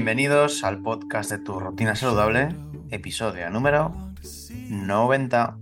Bienvenidos al podcast de tu rutina saludable, episodio número 90.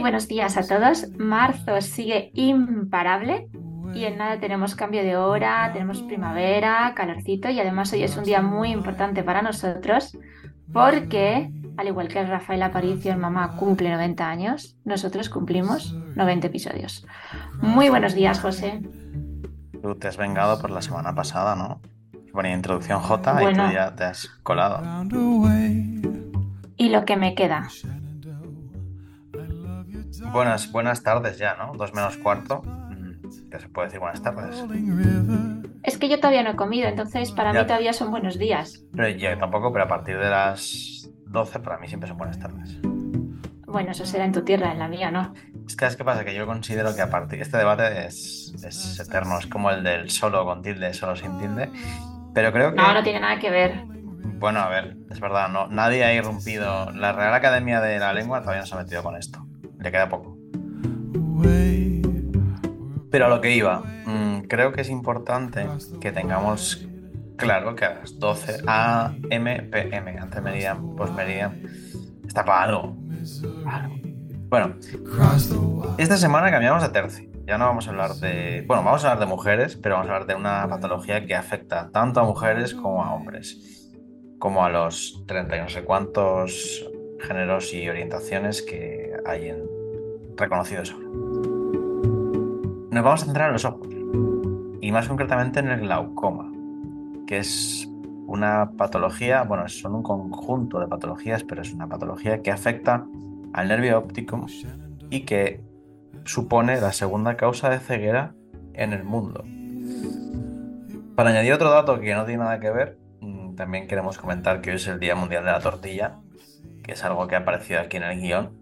Buenos días a todos. Marzo sigue imparable y en nada tenemos cambio de hora, tenemos primavera, calorcito y además hoy es un día muy importante para nosotros porque, al igual que Rafael Aparicio, el mamá cumple 90 años, nosotros cumplimos 90 episodios. Muy buenos días, José. Tú te has vengado por la semana pasada, ¿no? Ponía introducción J y Bueno. tú ya te has colado. Y lo que me queda. Buenas, buenas tardes ya, ¿no? Dos menos cuarto. Mm, ¿Qué se puede decir buenas tardes? Es que yo todavía no he comido, entonces para Ya. mí todavía son buenos días. Pero yo tampoco, pero a partir de las 12 para mí siempre son buenas tardes. Bueno, eso será en tu tierra, en la mía no. Es que, ¿sabes qué pasa? Que yo considero que a partir este debate es, es eterno, es como el del solo con tilde, solo sin tilde. Pero creo que, No, no tiene nada que ver. bueno, a ver, es verdad, no, nadie ha irrumpido. La Real Academia de la Lengua todavía no se ha metido con esto. Le queda poco. Pero a lo que iba, mm, creo que es importante que tengamos claro que a las 12 AM, PM, antes meridian, post meridian, está algo. Bueno, esta semana cambiamos de tercio. Ya no vamos a hablar de. Bueno, vamos a hablar de mujeres, pero vamos a hablar de una patología que afecta tanto a mujeres como a hombres. Como a los 30 y no sé cuántos géneros y orientaciones que hay en reconocidos ahora. Nos vamos a centrar en los ojos. Y más concretamente en el glaucoma, que es una patología, bueno, son un conjunto de patologías, pero es una patología que afecta al nervio óptico y que supone la segunda causa de ceguera en el mundo. Para añadir otro dato que no tiene nada que ver, mm, también queremos comentar que hoy es el Día Mundial de la Tortilla, que es algo que ha aparecido aquí en el guion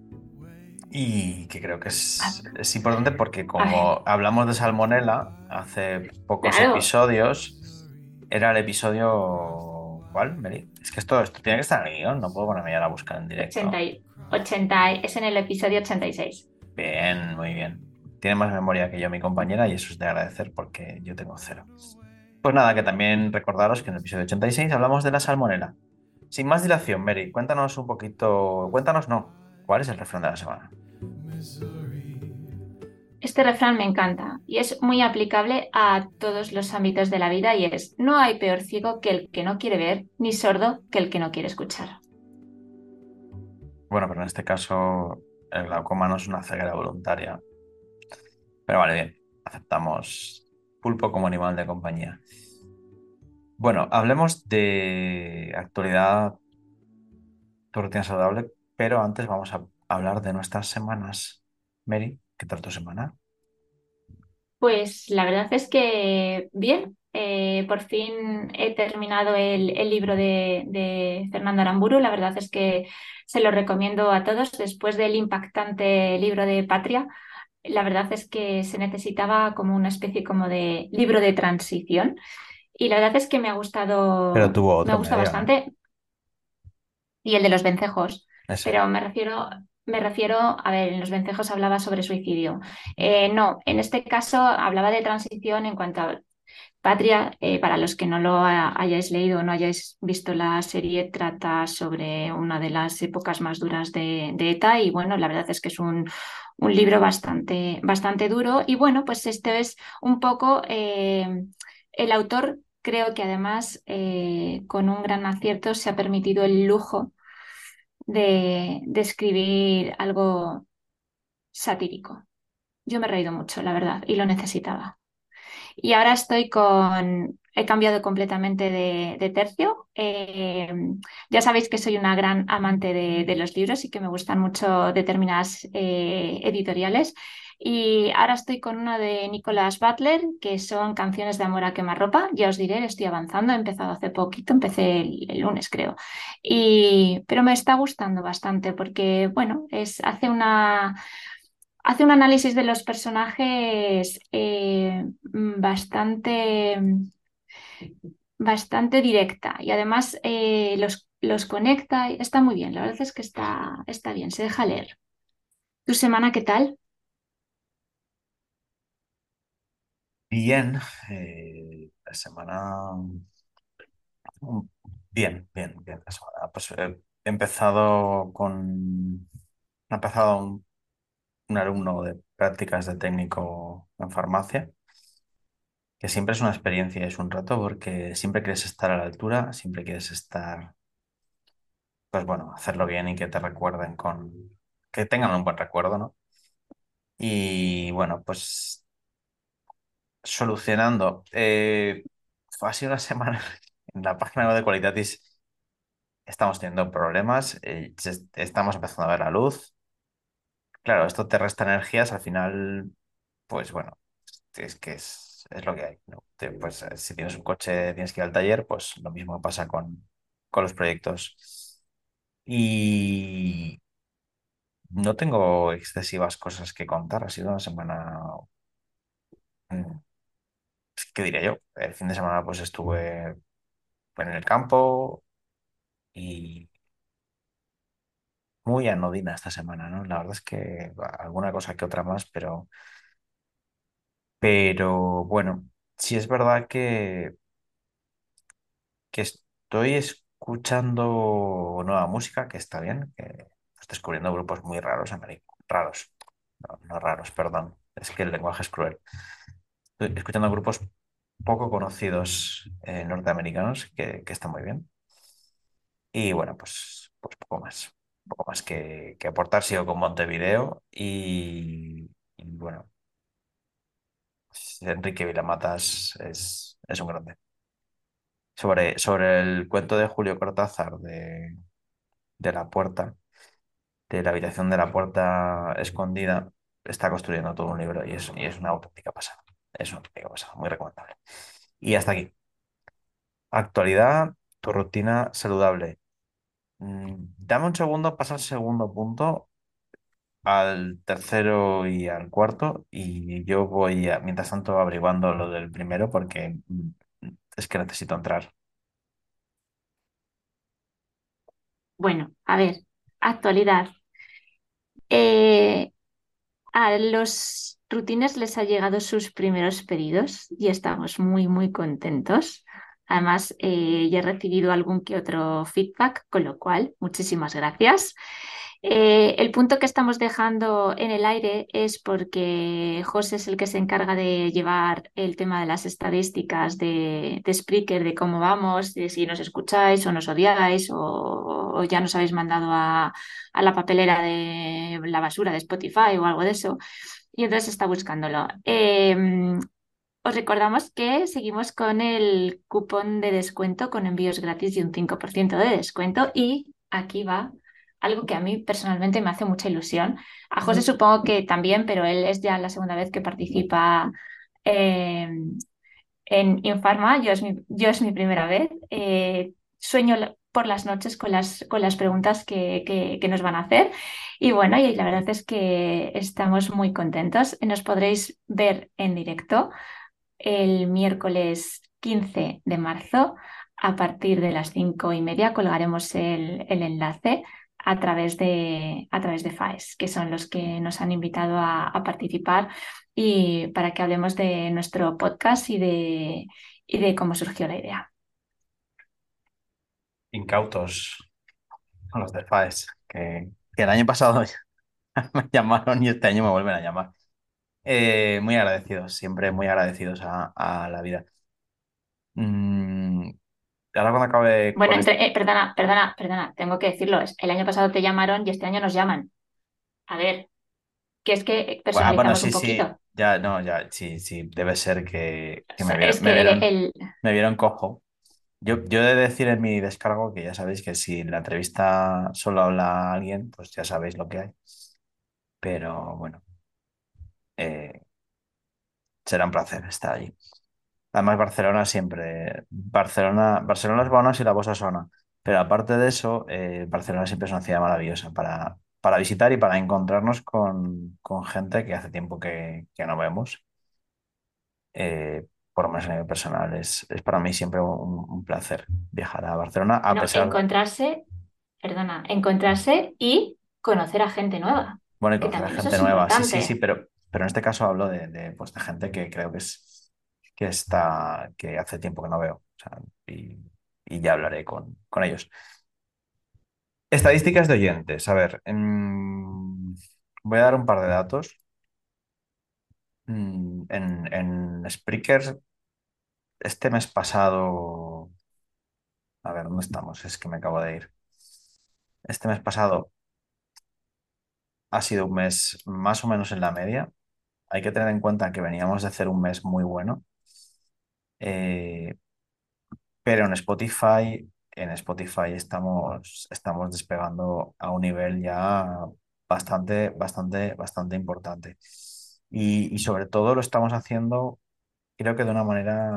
y que creo que es, es importante porque como hablamos de salmonela hace pocos Claro. episodios, era el episodio... ¿Cuál, Mary? Es que esto, esto tiene que estar en el guion, no puedo ponerme ya a buscar en directo. 80, y- 80 y- es en el episodio 86. Bien, muy bien. Tiene más memoria que yo mi compañera y eso es de agradecer porque yo tengo cero. Pues nada, que también recordaros que en el episodio 86 hablamos de la salmonela. Sin más dilación, Mary, cuéntanos un poquito, cuéntanos no, ¿cuál es el refrán de la semana? Este refrán me encanta y es muy aplicable a todos los ámbitos de la vida y es, no hay peor ciego que el que no quiere ver, ni sordo que el que no quiere escuchar. Bueno, pero en este caso el glaucoma no es una ceguera voluntaria. Pero vale, bien, aceptamos pulpo como animal de compañía. Bueno, hablemos de actualidad, tu rutina saludable, pero antes vamos a hablar de nuestras semanas. Mary, ¿qué tal tu semana? Pues la verdad es que bien, eh, por fin he terminado el, libro de, de Fernando Aramburu, la verdad es que se lo recomiendo a todos después del impactante libro de Patria. La verdad es que se necesitaba como una especie como de libro de transición y la verdad es que me ha gustado, Pero tuvo me otro gusta medio, ¿no? bastante. Y el de los vencejos. Ese. Pero me refiero, me refiero, a ver, en los vencejos hablaba sobre suicidio. Eh, no, en este caso hablaba de transición en cuanto a Patria, eh, para los que no lo hayáis leído o no hayáis visto la serie, trata sobre una de las épocas más duras de, ETA y bueno, la verdad es que es un, un, libro bastante, bastante duro y bueno, pues este es un poco eh, el autor, creo que además eh, con un gran acierto se ha permitido el lujo de, de escribir algo satírico. Yo me he reído mucho, la verdad, y lo necesitaba. Y ahora estoy con, he cambiado completamente de, tercio. Eh, ya sabéis que soy una gran amante de, los libros y que me gustan mucho determinadas eh, editoriales. Y ahora estoy con una de Nicholas Butler, que son canciones de amor a quemarropa. Ya os diré, estoy avanzando, he empezado hace poquito, empecé el, lunes creo. Y, pero me está gustando bastante porque, bueno, es, hace una, hace un análisis de los personajes eh, bastante, bastante directa y además eh, los, los, conecta. Está muy bien, la verdad es que está, está bien, se deja leer. ¿Tu semana qué tal? Bien, eh, la semana... Bien, bien, bien. Semana. Pues he empezado con... He empezado un alumno de prácticas de técnico en farmacia, que siempre es una experiencia, es un rato, porque siempre quieres estar a la altura, siempre quieres estar, pues bueno, hacerlo bien y que te recuerden con, que tengan un buen recuerdo, ¿no? Y bueno, pues solucionando. Eh, ha sido una semana en la página web de Qualitatis. Estamos teniendo problemas, eh, estamos empezando a ver la luz, Claro, esto te resta energías, al final, pues bueno, es que es, lo que hay, ¿no? pues eh, si tienes un coche, tienes que ir al taller, pues lo mismo pasa con, con los proyectos. Y no tengo excesivas cosas que contar, ha sido una semana, mm, ¿qué diré yo? El fin de semana pues estuve en el campo y muy anodina esta semana, ¿no? La verdad es que alguna cosa que otra más, pero, pero bueno, sí es verdad que, que estoy escuchando nueva música, que está bien, que estoy descubriendo grupos muy raros, raros, no, raros, perdón, es que el lenguaje es cruel. Estoy escuchando grupos poco conocidos eh, norteamericanos que, que están muy bien. Y bueno, pues, pues poco más poco más que, aportar, sigo con Montevideo y, bueno, Enrique Vilamatas es, es un grande. Sobre, sobre el cuento de Julio Cortázar de, de la puerta, de la habitación de la puerta escondida, está construyendo todo un libro y es, y es una auténtica pasada. Es una auténtica pasada, muy recomendable. Y hasta aquí. Actualidad, tu rutina saludable. Mm, dame un segundo, pasa al segundo punto, al tercero y al cuarto, y yo voy, mientras tanto, averiguando lo del primero porque mm, es que necesito entrar. Bueno, a ver, actualidad. Eh, a los rutines les ha llegado sus primeros pedidos y estamos muy, muy contentos. Además, eh, ya he recibido algún que otro feedback, con lo cual, muchísimas gracias. Eh, el punto que estamos dejando en el aire es porque José es el que se encarga de llevar el tema de las estadísticas de, de Spreaker, de cómo vamos, de si nos escucháis o nos odiáis o, ya nos habéis mandado a, la papelera de la basura de Spotify o algo de eso. Y entonces está buscándolo. Em, os recordamos que seguimos con el cupón de descuento con envíos gratis y un 5% de descuento. Y aquí va algo que a mí personalmente me hace mucha ilusión. A José supongo que también, pero él es ya la segunda vez que participa em, en Infarma. Yo es mi, yo es mi primera vez. Eh, sueño por las noches con las, con las preguntas que, que, nos van a hacer. Y bueno, y la verdad es que estamos muy contentos. Nos podréis ver en directo el miércoles 15 de marzo a partir de las cinco y media colgaremos el, enlace a través de, a través de FAES, que son los que nos han invitado a, participar y para que hablemos de nuestro podcast y de, y de cómo surgió la idea. Incautos con los de FAES, que, el año pasado me llamaron y este año me vuelven a llamar. Eh, muy agradecidos, siempre muy agradecidos a, a la vida. Mm, ahora cuando acabe Bueno, entre- eh, perdona, perdona, perdona, tengo que decirlo. El año pasado te llamaron y este año nos llaman. A ver, que es que Bueno, bueno, personalizamos sí, un sí, poquito. ya, no, ya, sí, sí, debe ser que, me vieron, es me que vieron, el, me vieron cojo. Yo, yo he de decir en mi descargo que ya sabéis que si en la entrevista solo habla alguien, pues ya sabéis lo que hay. Pero bueno, eh, será un placer estar allí. Además, Barcelona siempre, Barcelona, Barcelona es bona si la cosa sona. Pero aparte de eso, eh, Barcelona siempre es una ciudad maravillosa para, para visitar y para encontrarnos con, con gente que hace tiempo que, que no vemos. Eh, por lo menos a nivel personal, es, es para mí siempre un, un placer viajar a Barcelona, a no, pesar de, encontrarse, perdona, encontrarse y conocer a gente nueva, bueno, y conocer a gente nueva. Sí, sí, sí, pero, pero en este caso hablo de, de, pues, de gente que creo que es que está, que hace tiempo que no veo. Y, ya hablaré con, con ellos. Estadísticas de oyentes. A ver, mm, voy a dar un par de datos. Mm, en, en Spreaker, este mes pasado, a ver, ¿dónde estamos? Es que me acabo de ir. Este mes pasado ha sido un mes más o menos en la media. Hay que tener en cuenta que veníamos de hacer un mes muy bueno. Eh, pero en Spotify, en Spotify estamos, estamos despegando a un nivel ya bastante, bastante, bastante importante. Y, y sobre todo lo estamos haciendo, creo que de una manera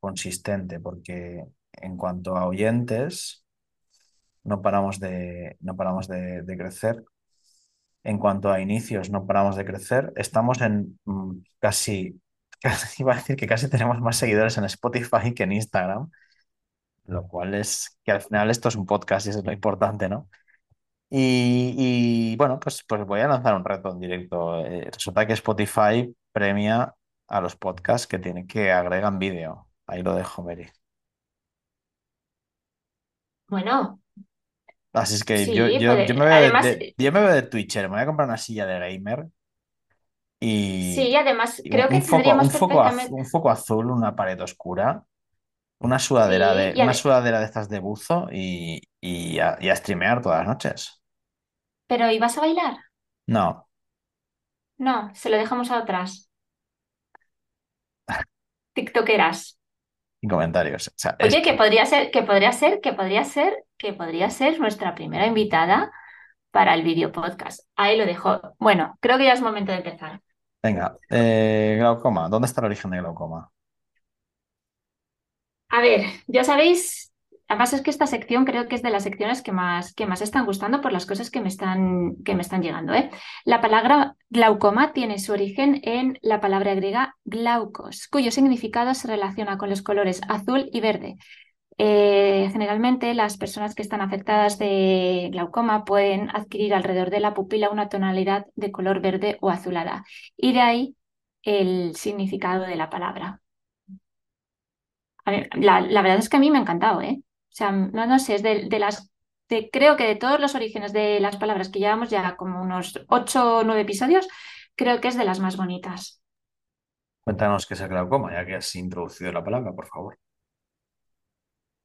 consistente, porque en cuanto a oyentes, no paramos de, no paramos de, de crecer. En cuanto a inicios, no paramos de crecer. Estamos en mm, casi, casi, iba a decir que casi tenemos más seguidores en Spotify que en Instagram lo cual es que al final esto es un podcast y eso es lo importante, ¿no? Y, y, bueno, pues, pues voy a lanzar un reto en directo. Eh, resulta que Spotify premia a los podcasts que tienen que agregan vídeo. Ahí lo dejo, Mary. Bueno, Así es que yo, sí, yo, yo puede. me veo de, Además, de- yo me veo de Twitcher, me voy a comprar una silla de gamer sí, y, además y un, creo que foco, tendríamos un foco, perfectamente. un foco azul, una pared oscura, una sudadera Sí, de, y una ade- sudadera de estas de buzo y, y a, y a streamear todas las noches. pero ¿y vas a bailar? No. No, se lo dejamos a otras. TikTokeras. Sin comentarios. O sea, es Oye, que que, podría ser, que podría ser, que podría ser, que podría ser nuestra primera invitada para el video podcast. Ahí lo dejo. Bueno, creo que ya es momento de empezar. Venga, eh, glaucoma. ¿Dónde está el origen de glaucoma? A ver, ya sabéis, además es que esta sección creo que es de las secciones que más, que más están gustando por las cosas que me están, que me están llegando, ¿eh? La palabra glaucoma tiene su origen en la palabra griega glaucos, cuyo significado se relaciona con los colores azul y verde. Eh, generalmente las personas que están afectadas de glaucoma pueden adquirir alrededor de la pupila una tonalidad de color verde o azulada, y de ahí el significado de la palabra. La, verdad es que a mí me ha encantado, ¿eh? O sea, no, no sé, es de, las, creo que de todos los orígenes de las palabras que llevamos ya como unos ocho o nueve episodios, creo que es de las más bonitas. Cuéntanos qué es el glaucoma, ya que has introducido la palabra, por favor.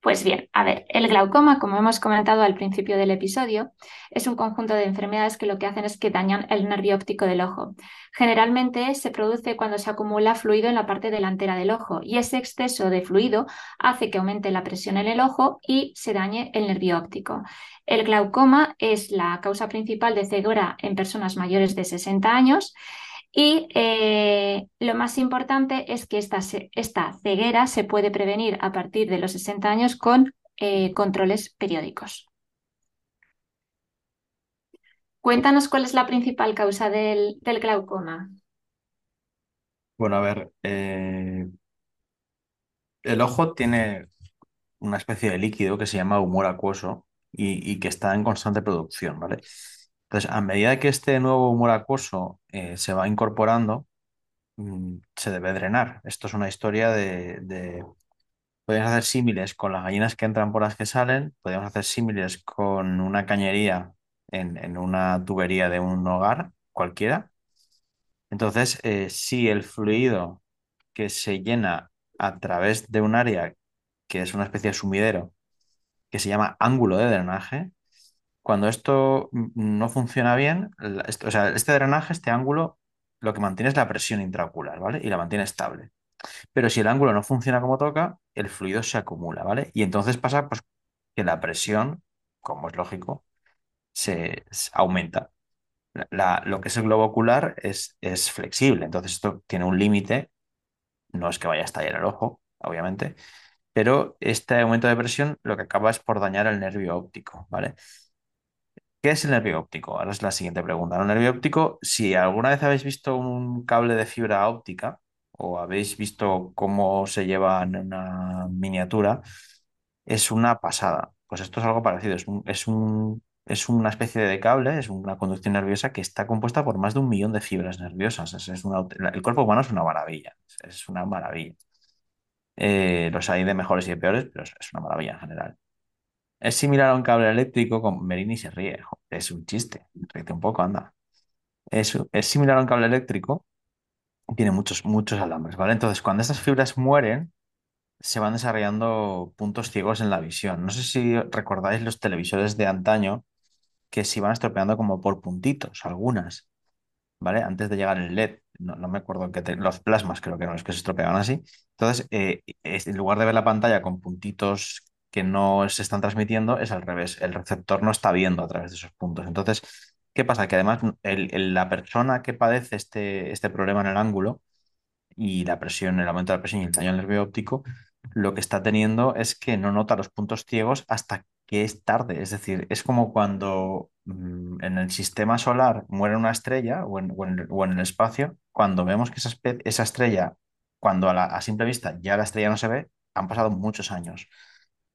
Pues bien, a ver, el glaucoma, como hemos comentado al principio del episodio, es un conjunto de enfermedades que lo que hacen es que dañan el nervio óptico del ojo. Generalmente se produce cuando se acumula fluido en la parte delantera del ojo y ese exceso de fluido hace que aumente la presión en el ojo y se dañe el nervio óptico. El glaucoma es la causa principal de ceguera en personas mayores de 60 años y eh, lo más importante es que esta, esta ceguera se puede prevenir a partir de los 60 años con eh, controles periódicos. Cuéntanos cuál es la principal causa del, del glaucoma. Bueno, a ver, eh, el ojo tiene una especie de líquido que se llama humor acuoso y, y que está en constante producción, ¿vale? Entonces, a medida que este nuevo humor eh, se va incorporando, mm, se debe drenar. Esto es una historia de, de- Podemos hacer símiles con las gallinas que entran por las que salen, podemos hacer símiles con una cañería en, en una tubería de un hogar cualquiera. Entonces, eh, si el fluido que se llena a través de un área que es una especie de sumidero, que se llama ángulo de drenaje, cuando esto no funciona bien, o sea, este drenaje, este ángulo, lo que mantiene es la presión intraocular, ¿vale? Y la mantiene estable. Pero si el ángulo no funciona como toca, el fluido se acumula, ¿vale? Y entonces pasa pues, que la presión, como es lógico, se, aumenta. Lo que es el globo ocular es, es flexible, entonces esto tiene un límite, no es que vaya a estallar el ojo, obviamente, pero este aumento de presión lo que acaba es por dañar el nervio óptico, ¿vale? ¿Qué es el nervio óptico? Ahora es la siguiente pregunta. El nervio óptico, si alguna vez habéis visto un cable de fibra óptica o habéis visto cómo se lleva en una miniatura, es una pasada. Pues esto es algo parecido. Es un- es un- es una especie de cable, es una conducción nerviosa que está compuesta por más de un millón de fibras nerviosas. El cuerpo humano es una maravilla. Es, una maravilla. Eh, los hay de mejores y de peores, pero es una maravilla en general. Es similar a un cable eléctrico, con Merini se ríe. Es un chiste. Ríete un poco, anda. Es, es similar a un cable eléctrico. Tiene muchos, muchos alambres, ¿vale? Entonces, cuando estas fibras mueren, se van desarrollando puntos ciegos en la visión. No sé si recordáis los televisores de antaño que se iban estropeando como por puntitos, algunas, ¿vale? Antes de llegar el LED. No, no me acuerdo que te- los plasmas creo que eran los que se estropeaban así. Entonces, eh, en lugar de ver la pantalla con puntitos que no se están transmitiendo, es al revés. El receptor no está viendo a través de esos puntos. Entonces, ¿qué pasa? Que además la persona que padece este, este problema en el ángulo y la presión, el aumento de la presión y el daño nervio óptico, lo que está teniendo es que no nota los puntos ciegos hasta que es tarde. Es decir, es como cuando mm, en el sistema solar muere una estrella o en, el espacio, cuando vemos que esa, estrella, cuando a simple vista ya la estrella no se ve, han pasado muchos años.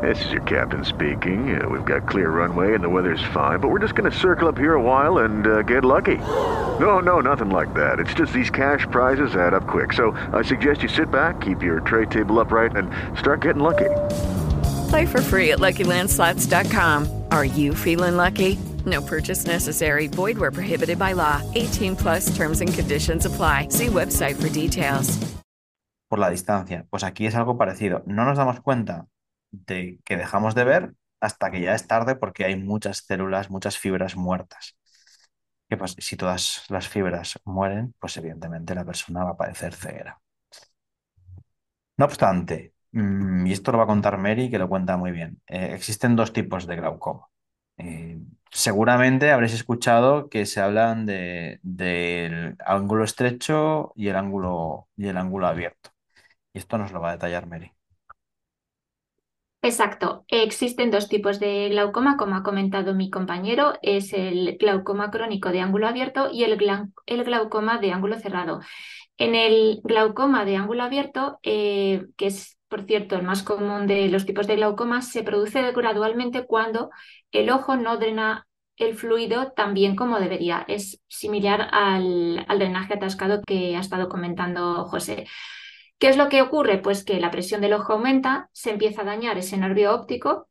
This is your captain speaking. Uh, we've got clear runway and the weather's fine, but we're just going to circle up here a while and uh, get lucky. No, no, nothing like that. It's just these cash prizes add up quick. So I suggest you sit back, keep your tray table upright, and start getting lucky. Play for free at LuckyLandSlots.com. Are you feeling lucky? No purchase necessary. Void where prohibited by law. 18 plus terms and conditions apply. See website for details. por la distancia. Pues aquí es algo parecido. No nos damos cuenta de que dejamos de ver hasta que ya es tarde porque hay muchas células, muchas fibras muertas. Que pues, si todas las fibras mueren, pues evidentemente la persona va a padecer ceguera. No obstante, mm, y esto lo va a contar Mary, que lo cuenta muy bien, eh, existen dos tipos de glaucoma. Eh, seguramente habréis escuchado que se hablan de, del ángulo estrecho y el ángulo, y el ángulo abierto. Y esto nos lo va a detallar Mary. Exacto. Existen dos tipos de glaucoma, como ha comentado mi compañero, es el glaucoma crónico de ángulo abierto y el, glaucoma de ángulo cerrado. En el glaucoma de ángulo abierto, eh, que es, por cierto, el más común de los tipos de glaucoma, se produce gradualmente cuando el ojo no drena el fluido tan bien como debería. Es similar al drenaje atascado que ha estado comentando José. ¿Qué es lo que ocurre? Pues que la presión del ojo aumenta, se empieza a dañar ese nervio óptico.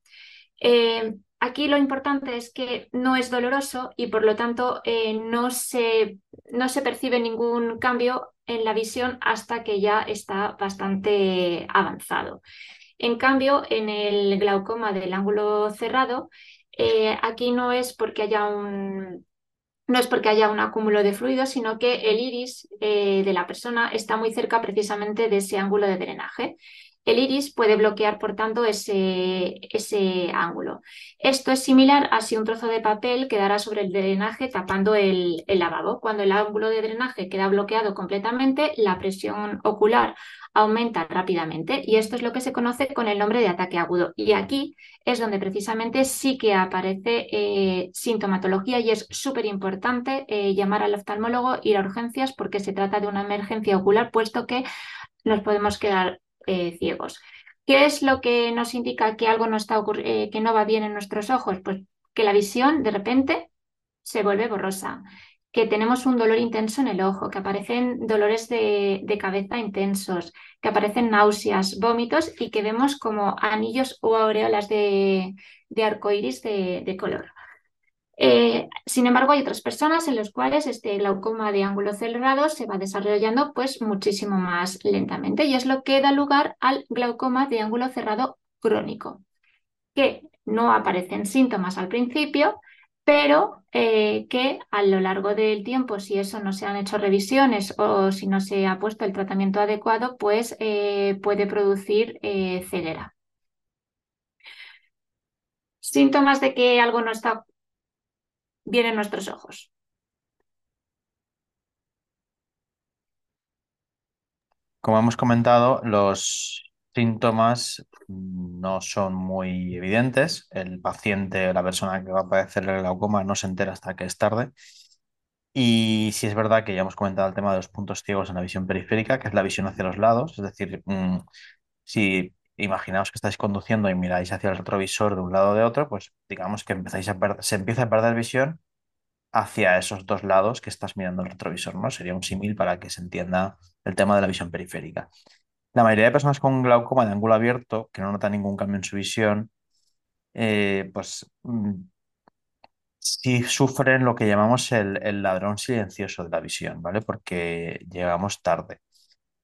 Eh, aquí lo importante es que no es doloroso y por lo tanto eh, no se, no se percibe ningún cambio en la visión hasta que ya está bastante avanzado. En cambio, en el glaucoma del ángulo cerrado, eh, aquí no es porque haya un, no es porque haya un acúmulo de fluido, sino que el iris eh, de la persona está muy cerca precisamente de ese ángulo de drenaje. El iris puede bloquear, por tanto, ese, ese ángulo. Esto es similar a si un trozo de papel quedara sobre el drenaje tapando el, el lavabo. Cuando el ángulo de drenaje queda bloqueado completamente, la presión ocular aumenta rápidamente y esto es lo que se conoce con el nombre de ataque agudo. Y aquí es donde precisamente sí que aparece eh, sintomatología y es súper importante eh, llamar al oftalmólogo, ir a urgencias porque se trata de una emergencia ocular, puesto que nos podemos quedar eh, ciegos. ¿Qué es lo que nos indica que algo no está que no va bien en nuestros ojos? Pues que la visión de repente se vuelve borrosa, que tenemos un dolor intenso en el ojo, que aparecen dolores de, cabeza intensos, que aparecen náuseas, vómitos y que vemos como anillos o aureolas de, de arcoíris de, color. Eh, sin embargo, hay otras personas en las cuales este glaucoma de ángulo cerrado se va desarrollando pues muchísimo más lentamente y es lo que da lugar al glaucoma de ángulo cerrado crónico, que no aparecen síntomas al principio, pero eh, que a lo largo del tiempo, si eso no se han hecho revisiones o si no se ha puesto el tratamiento adecuado, pues eh, puede producir eh. Síntomas de que algo no está bien en nuestros ojos. Como hemos comentado, los síntomas no son muy evidentes. El paciente, la persona que va a padecer el glaucoma no se entera hasta que es tarde. Y si es verdad que ya hemos comentado el tema de los puntos ciegos en la visión periférica, que es la visión hacia los lados, es decir, mm, si imaginaos que estáis conduciendo y miráis hacia el retrovisor de un lado o de otro, pues digamos que empezáis a se empieza a perder visión hacia esos dos lados que estás mirando el retrovisor, ¿no? Sería un símil para que se entienda el tema de la visión periférica. La mayoría de personas con glaucoma de ángulo abierto, que no notan ningún cambio en su visión, eh, pues mm, sí sufren lo que llamamos el, el, ladrón silencioso de la visión, ¿vale? Porque llegamos tarde.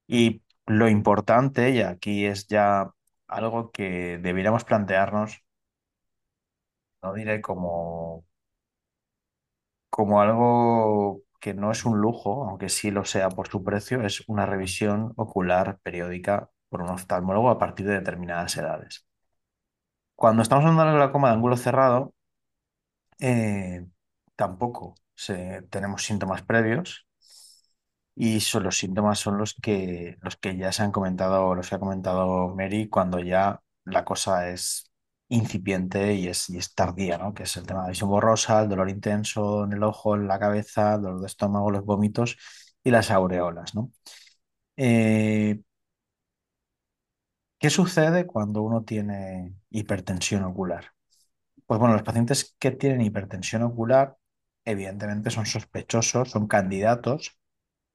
Y lo importante, y aquí es ya algo que debiéramos plantearnos, no diré como, como algo que no es un lujo, aunque sí lo sea por su precio, es una revisión ocular periódica por un oftalmólogo a partir de determinadas edades. Cuando estamos hablando de glaucoma de ángulo cerrado, eh, tampoco tenemos síntomas previos y son, los síntomas son los que, los que ya se han comentado, los que ha comentado Mary, cuando ya la cosa es incipiente y es, y es tardía, ¿no? Que es el tema de la visión borrosa, el dolor intenso en el ojo, en la cabeza, el dolor de estómago, los vómitos y las aureolas, ¿no? Eh, ¿qué sucede cuando uno tiene hipertensión ocular? Pues bueno, los pacientes que tienen hipertensión ocular, evidentemente son sospechosos, son candidatos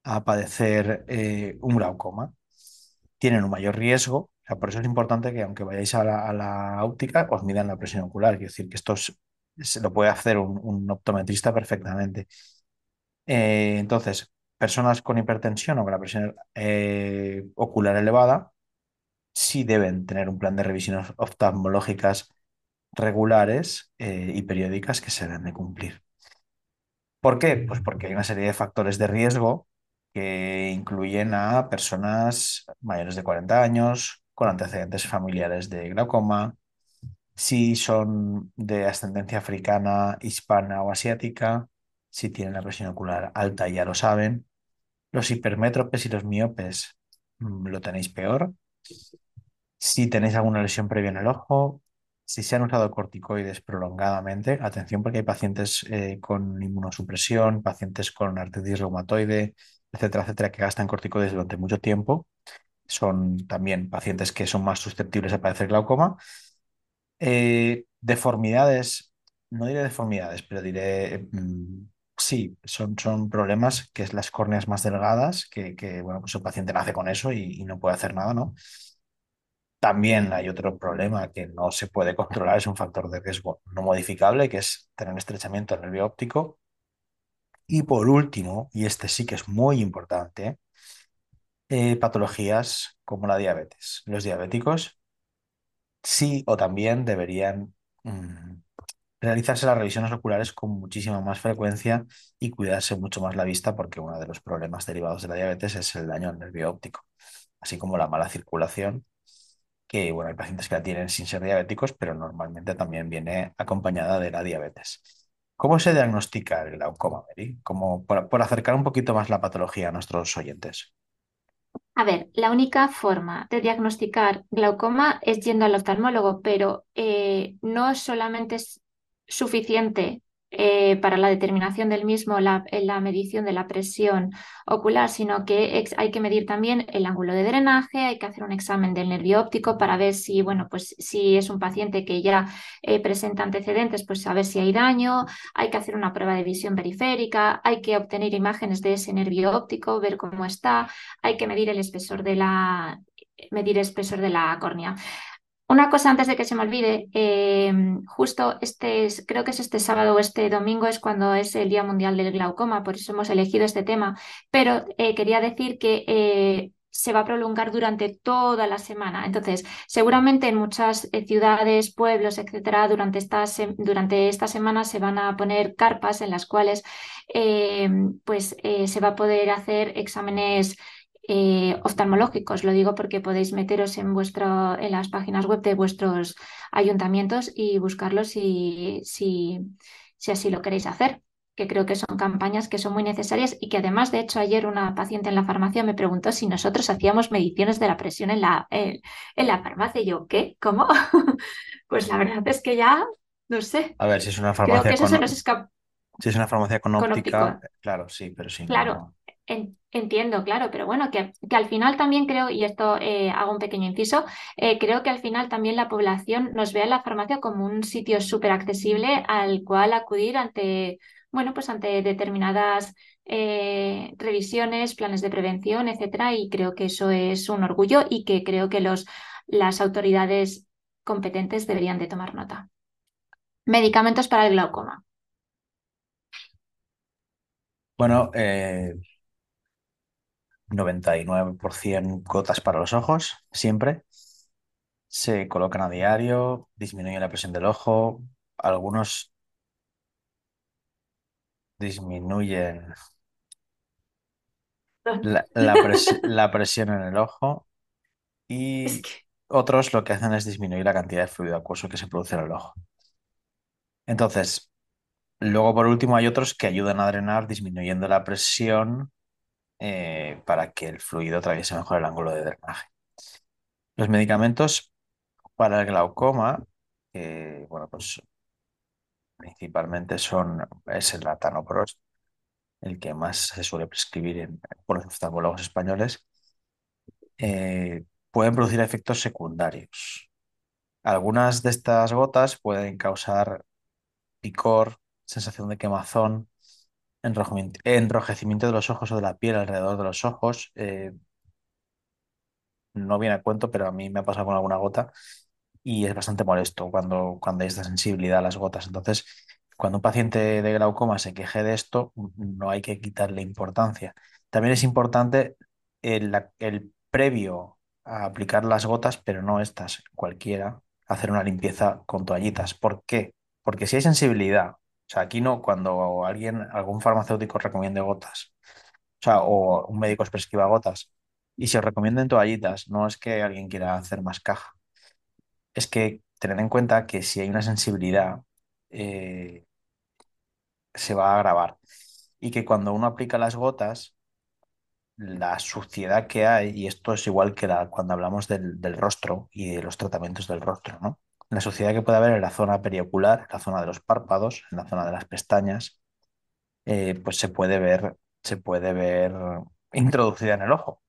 a padecer eh, un glaucoma. Tienen un mayor riesgo por eso es importante que aunque vayáis a la, óptica, os midan la presión ocular. Quiero decir que esto se lo puede hacer un, optometrista perfectamente. Eh, entonces, personas con hipertensión o con la presión eh, ocular elevada sí deben tener un plan de revisiones oftalmológicas regulares eh, y periódicas que se deben de cumplir. ¿Por qué? Pues porque hay una serie de factores de riesgo que incluyen a personas mayores de 40 años, con antecedentes familiares de glaucoma, si son de ascendencia africana, hispana o asiática, si tienen la presión ocular alta, ya lo saben. Los hipermétropes y los miopes mm, lo tenéis peor. Si tenéis alguna lesión previa en el ojo, si se han usado corticoides prolongadamente, atención porque hay pacientes eh, con inmunosupresión, pacientes con artritis reumatoide, etcétera, etcétera, que gastan corticoides durante mucho tiempo son también pacientes que son más susceptibles a padecer glaucoma. Eh, deformidades, no diré deformidades, pero diré, mm, sí, son, son problemas que es las córneas más delgadas, que, bueno, pues el paciente nace con eso y, no puede hacer nada, ¿no? También hay otro problema que no se puede controlar, es un factor de riesgo no modificable, que es tener estrechamiento del nervio óptico. Y por último, y este sí que es muy importante, eh, patologías como la diabetes. Los diabéticos sí o también deberían mm, realizarse las revisiones oculares con muchísima más frecuencia y cuidarse mucho más la vista porque uno de los problemas derivados de la diabetes es el daño al nervio óptico, así como la mala circulación, que bueno, hay pacientes que la tienen sin ser diabéticos, pero normalmente también viene acompañada de la diabetes. ¿Cómo se diagnostica el glaucoma, Mary? Como por, por acercar un poquito más la patología a nuestros oyentes. A ver, la única forma de diagnosticar glaucoma es yendo al oftalmólogo, pero eh, no solamente es suficiente eh, para la determinación del mismo la, la medición de la presión ocular, sino que hay que medir también el ángulo de drenaje, hay que hacer un examen del nervio óptico para ver si, bueno, pues si es un paciente que ya eh, presenta antecedentes, pues saber si hay daño, hay que hacer una prueba de visión periférica, hay que obtener imágenes de ese nervio óptico, ver cómo está, hay que medir el espesor de la, medir el espesor de la córnea. Una cosa antes de que se me olvide, eh, justo este, es- creo que es este sábado o este domingo es cuando es el Día Mundial del Glaucoma, por eso hemos elegido este tema, pero eh, quería decir que eh, se va a prolongar durante toda la semana. Entonces, seguramente en muchas ciudades, pueblos, etcétera, durante esta, durante esta semana se van a poner carpas en las cuales pues, se va a poder hacer exámenes eh, oftalmológicos. Lo digo porque podéis meteros en, vuestro, en las páginas web de vuestros ayuntamientos y buscarlos si, si, si así lo queréis hacer, que creo que son campañas que son muy necesarias y que además, de hecho, ayer una paciente en la farmacia me preguntó si nosotros hacíamos mediciones de la presión en la, en, en la farmacia. Y yo, ¿qué? ¿Cómo? Pues la verdad es que ya, no sé, A ver, si es una creo farmacia que eso con, se nos escapa. si es una farmacia con Con óptica, claro, sí, pero si Claro, no. En- entiendo, claro, pero bueno, que, que al final también creo, y esto eh, hago un pequeño inciso, eh, creo que al final también la población nos ve a la farmacia como un sitio súper accesible al cual acudir ante, bueno, pues ante determinadas eh, revisiones, planes de prevención, etcétera, y creo que eso es un orgullo y que creo que los, las autoridades competentes deberían de tomar nota. Medicamentos para el glaucoma. Bueno, 99% gotas para los ojos, siempre. Se colocan a diario, disminuye la presión del ojo. Algunos disminuyen la, la pres- la presión en el ojo Es y que, otros lo que hacen es disminuir la cantidad de fluido acuoso que se produce en el ojo. Entonces, luego por último hay otros que ayudan a drenar disminuyendo la presión eh, para que el fluido atraviese mejor el ángulo de drenaje. Los medicamentos para el glaucoma, que, bueno, pues principalmente son, es el latanoprost, el que más se suele prescribir en- por los oftalmólogos españoles, eh, pueden producir efectos secundarios. Algunas de estas gotas pueden causar picor, sensación de quemazón, enrojecimiento, de los ojos o de la piel alrededor de los ojos. eh, no viene a cuento, pero a mí me ha pasado con alguna gota y es bastante molesto cuando, cuando hay esta sensibilidad a las gotas. Entonces, cuando un paciente de glaucoma se queje de esto, no hay que quitarle importancia. También es importante el, el previo a aplicar las gotas, pero no estas, cualquiera, hacer una limpieza con toallitas. ¿Por qué? Porque si hay sensibilidad, sea, aquí no, cuando alguien, algún farmacéutico recomiende gotas, o o un médico os prescriba gotas, y se os recomienden toallitas, no es que alguien quiera hacer más caja es que tener en cuenta que si hay una sensibilidad, eh, se va a agravar. Y que cuando uno aplica las gotas, la suciedad que hay, y esto es igual que la, cuando hablamos del, del rostro y de los tratamientos del rostro, ¿no? La suciedad que puede haber en la zona periocular, en la zona de los párpados, en la zona de las pestañas, eh, pues se puede ver, se puede ver introducida en el ojo.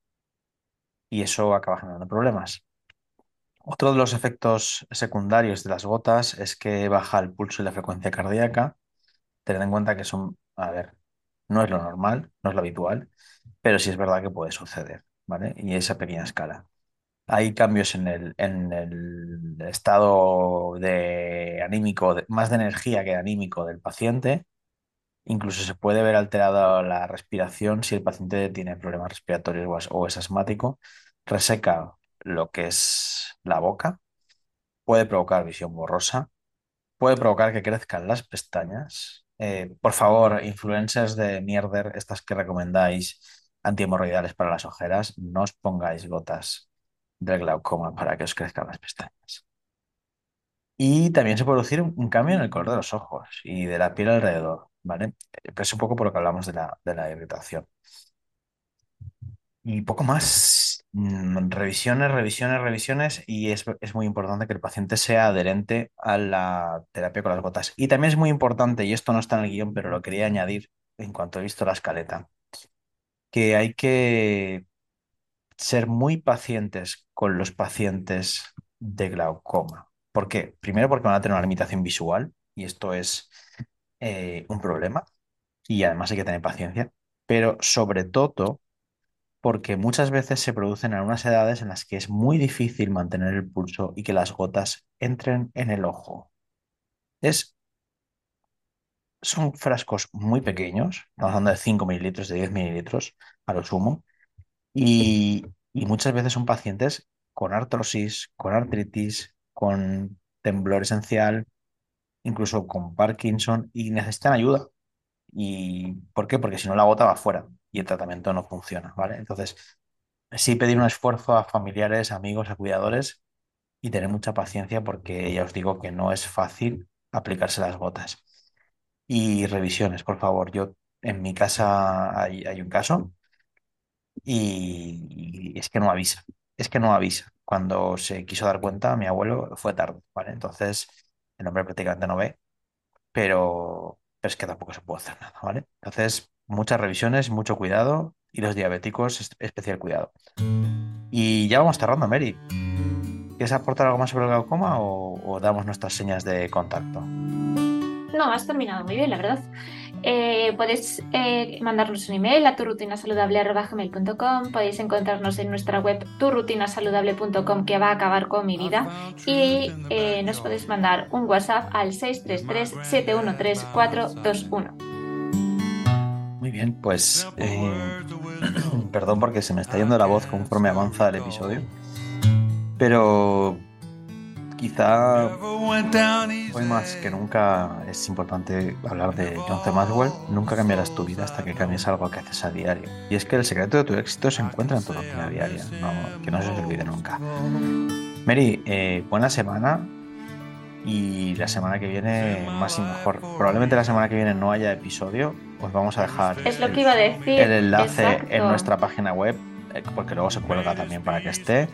Y eso acaba generando problemas. Otro de los efectos secundarios de las gotas es que baja el pulso y la frecuencia cardíaca. Tened en cuenta que son, a ver, no es lo normal, no es lo habitual, pero sí es verdad que puede suceder, ¿vale? Y a esa pequeña escala. Hay cambios en el, en el estado de anímico, más de energía que anímico del paciente. Incluso se puede ver alterada la respiración si el paciente tiene problemas respiratorios o es, o es asmático. Reseca lo que es la boca, puede provocar visión borrosa, puede provocar que crezcan las pestañas. Eh, por favor, influencers de mierder, estas que recomendáis antihemorroidales para las ojeras, no os pongáis gotas del glaucoma para que os crezcan las pestañas. Y también se puede producir un, cambio en el color de los ojos y de la piel alrededor, ¿vale? Es un poco por lo que hablamos de la, de la irritación. Y poco más. Mm, Revisiones, revisiones, revisiones. Y es, es muy importante que el paciente sea adherente a la terapia con las gotas. Y también es muy importante, y esto no está en el guion, pero lo quería añadir en cuanto he visto la escaleta, que hay que ser muy pacientes con los pacientes de glaucoma. ¿Por qué? Primero porque van a tener una limitación visual y esto es eh, un problema y además hay que tener paciencia, pero sobre todo porque muchas veces se producen en unas edades en las que es muy difícil mantener el pulso y que las gotas entren en el ojo. Es, son frascos muy pequeños, estamos hablando de 5 mililitros, de 10 mililitros a lo sumo, y, muchas veces son pacientes con artrosis, con artritis, con temblor esencial, incluso con Parkinson, y necesitan ayuda. ¿Y por qué? Porque si no la gota va fuera y el tratamiento no funciona, ¿vale? Entonces, sí pedir un esfuerzo a familiares, amigos, a cuidadores y tener mucha paciencia porque ya os digo que no es fácil aplicarse las gotas. Y revisiones, por favor. Yo en mi casa hay un caso y, es que no avisa, es que no avisa. Cuando se quiso dar cuenta, mi abuelo fue tarde, ¿vale? Entonces, el hombre prácticamente no ve, pero, pero es que tampoco se puede hacer nada, ¿vale? Entonces, muchas revisiones, mucho cuidado y los diabéticos, es- especial cuidado. Y ya vamos cerrando, Mary. ¿Quieres aportar algo más sobre el glaucoma o, o damos nuestras señas de contacto? No, has terminado muy bien, la verdad. Eh, podéis eh, mandarnos un email a turrutinasaludable.gmail.com Podéis encontrarnos en nuestra web turrutinasaludable.com que va a acabar con mi vida y eh, nos podéis mandar un WhatsApp al 633-713-421. Muy bien, pues perdón porque se me está yendo la voz conforme avanza el episodio, pero quizá hoy más que nunca es importante hablar de John C. Maxwell. Nunca cambiarás tu vida hasta que cambies algo que haces a diario. Y es que el secreto de tu éxito se encuentra en tu rutina diaria, no- que no se os olvide nunca. Mary, eh, buena semana y la semana que viene más y mejor. Probablemente la semana que viene no haya episodio, os vamos a dejar Es lo el- que iba a decir. el enlace exacto. en nuestra página web, porque luego se cuelga también para que esté,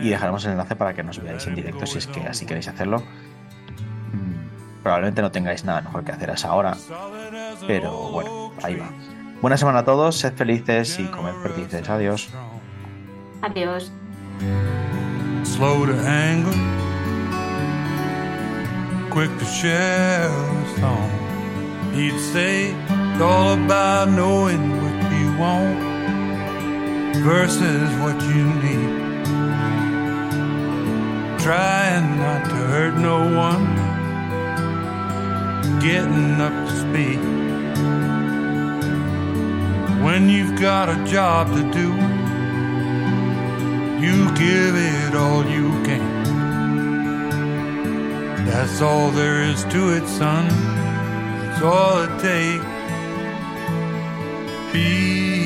y dejaremos el enlace para que nos veáis en directo si es que así queréis hacerlo. Mm, Probablemente no tengáis nada mejor que hacer a esa hora, pero bueno, ahí va. Buena semana a todos, sed felices y comed perdices. Adiós. Adiós. slow to anger, quick to share a song. He'd say it's all about knowing what you want versus what you need. Trying not to hurt no one, getting up to speed. When you've got a job to do, you give it all you can. That's all there is to it, son. That's all it takes. Be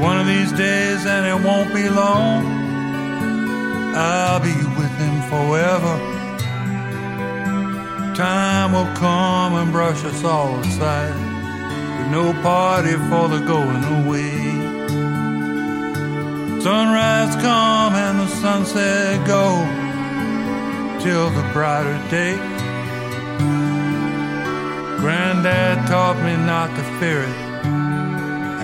One of these days, and it won't be long, I'll be with him forever. Time will come and brush us all aside with no party for the going away. Sunrise come and the sunset go till the brighter day. Granddad taught me not to fear it,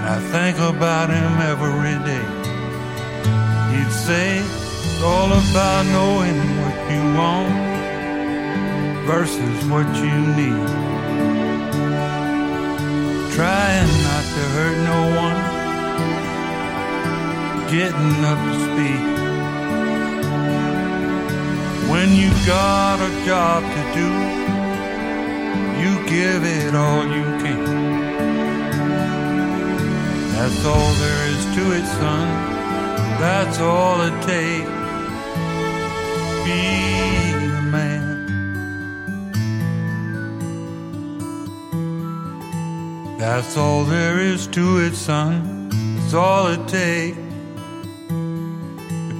I think about him every day. He'd say it's all about knowing what you want versus what you need trying not to hurt no one, getting up to speed. When you got a job to do, you give it all you That's all there is to it, son. That's all it takes. be a man. That's all there is to it, son. That's all it takes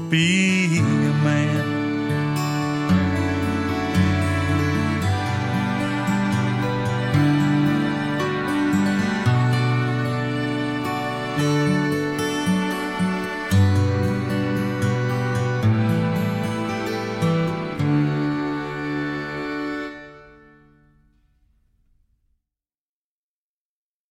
be a man.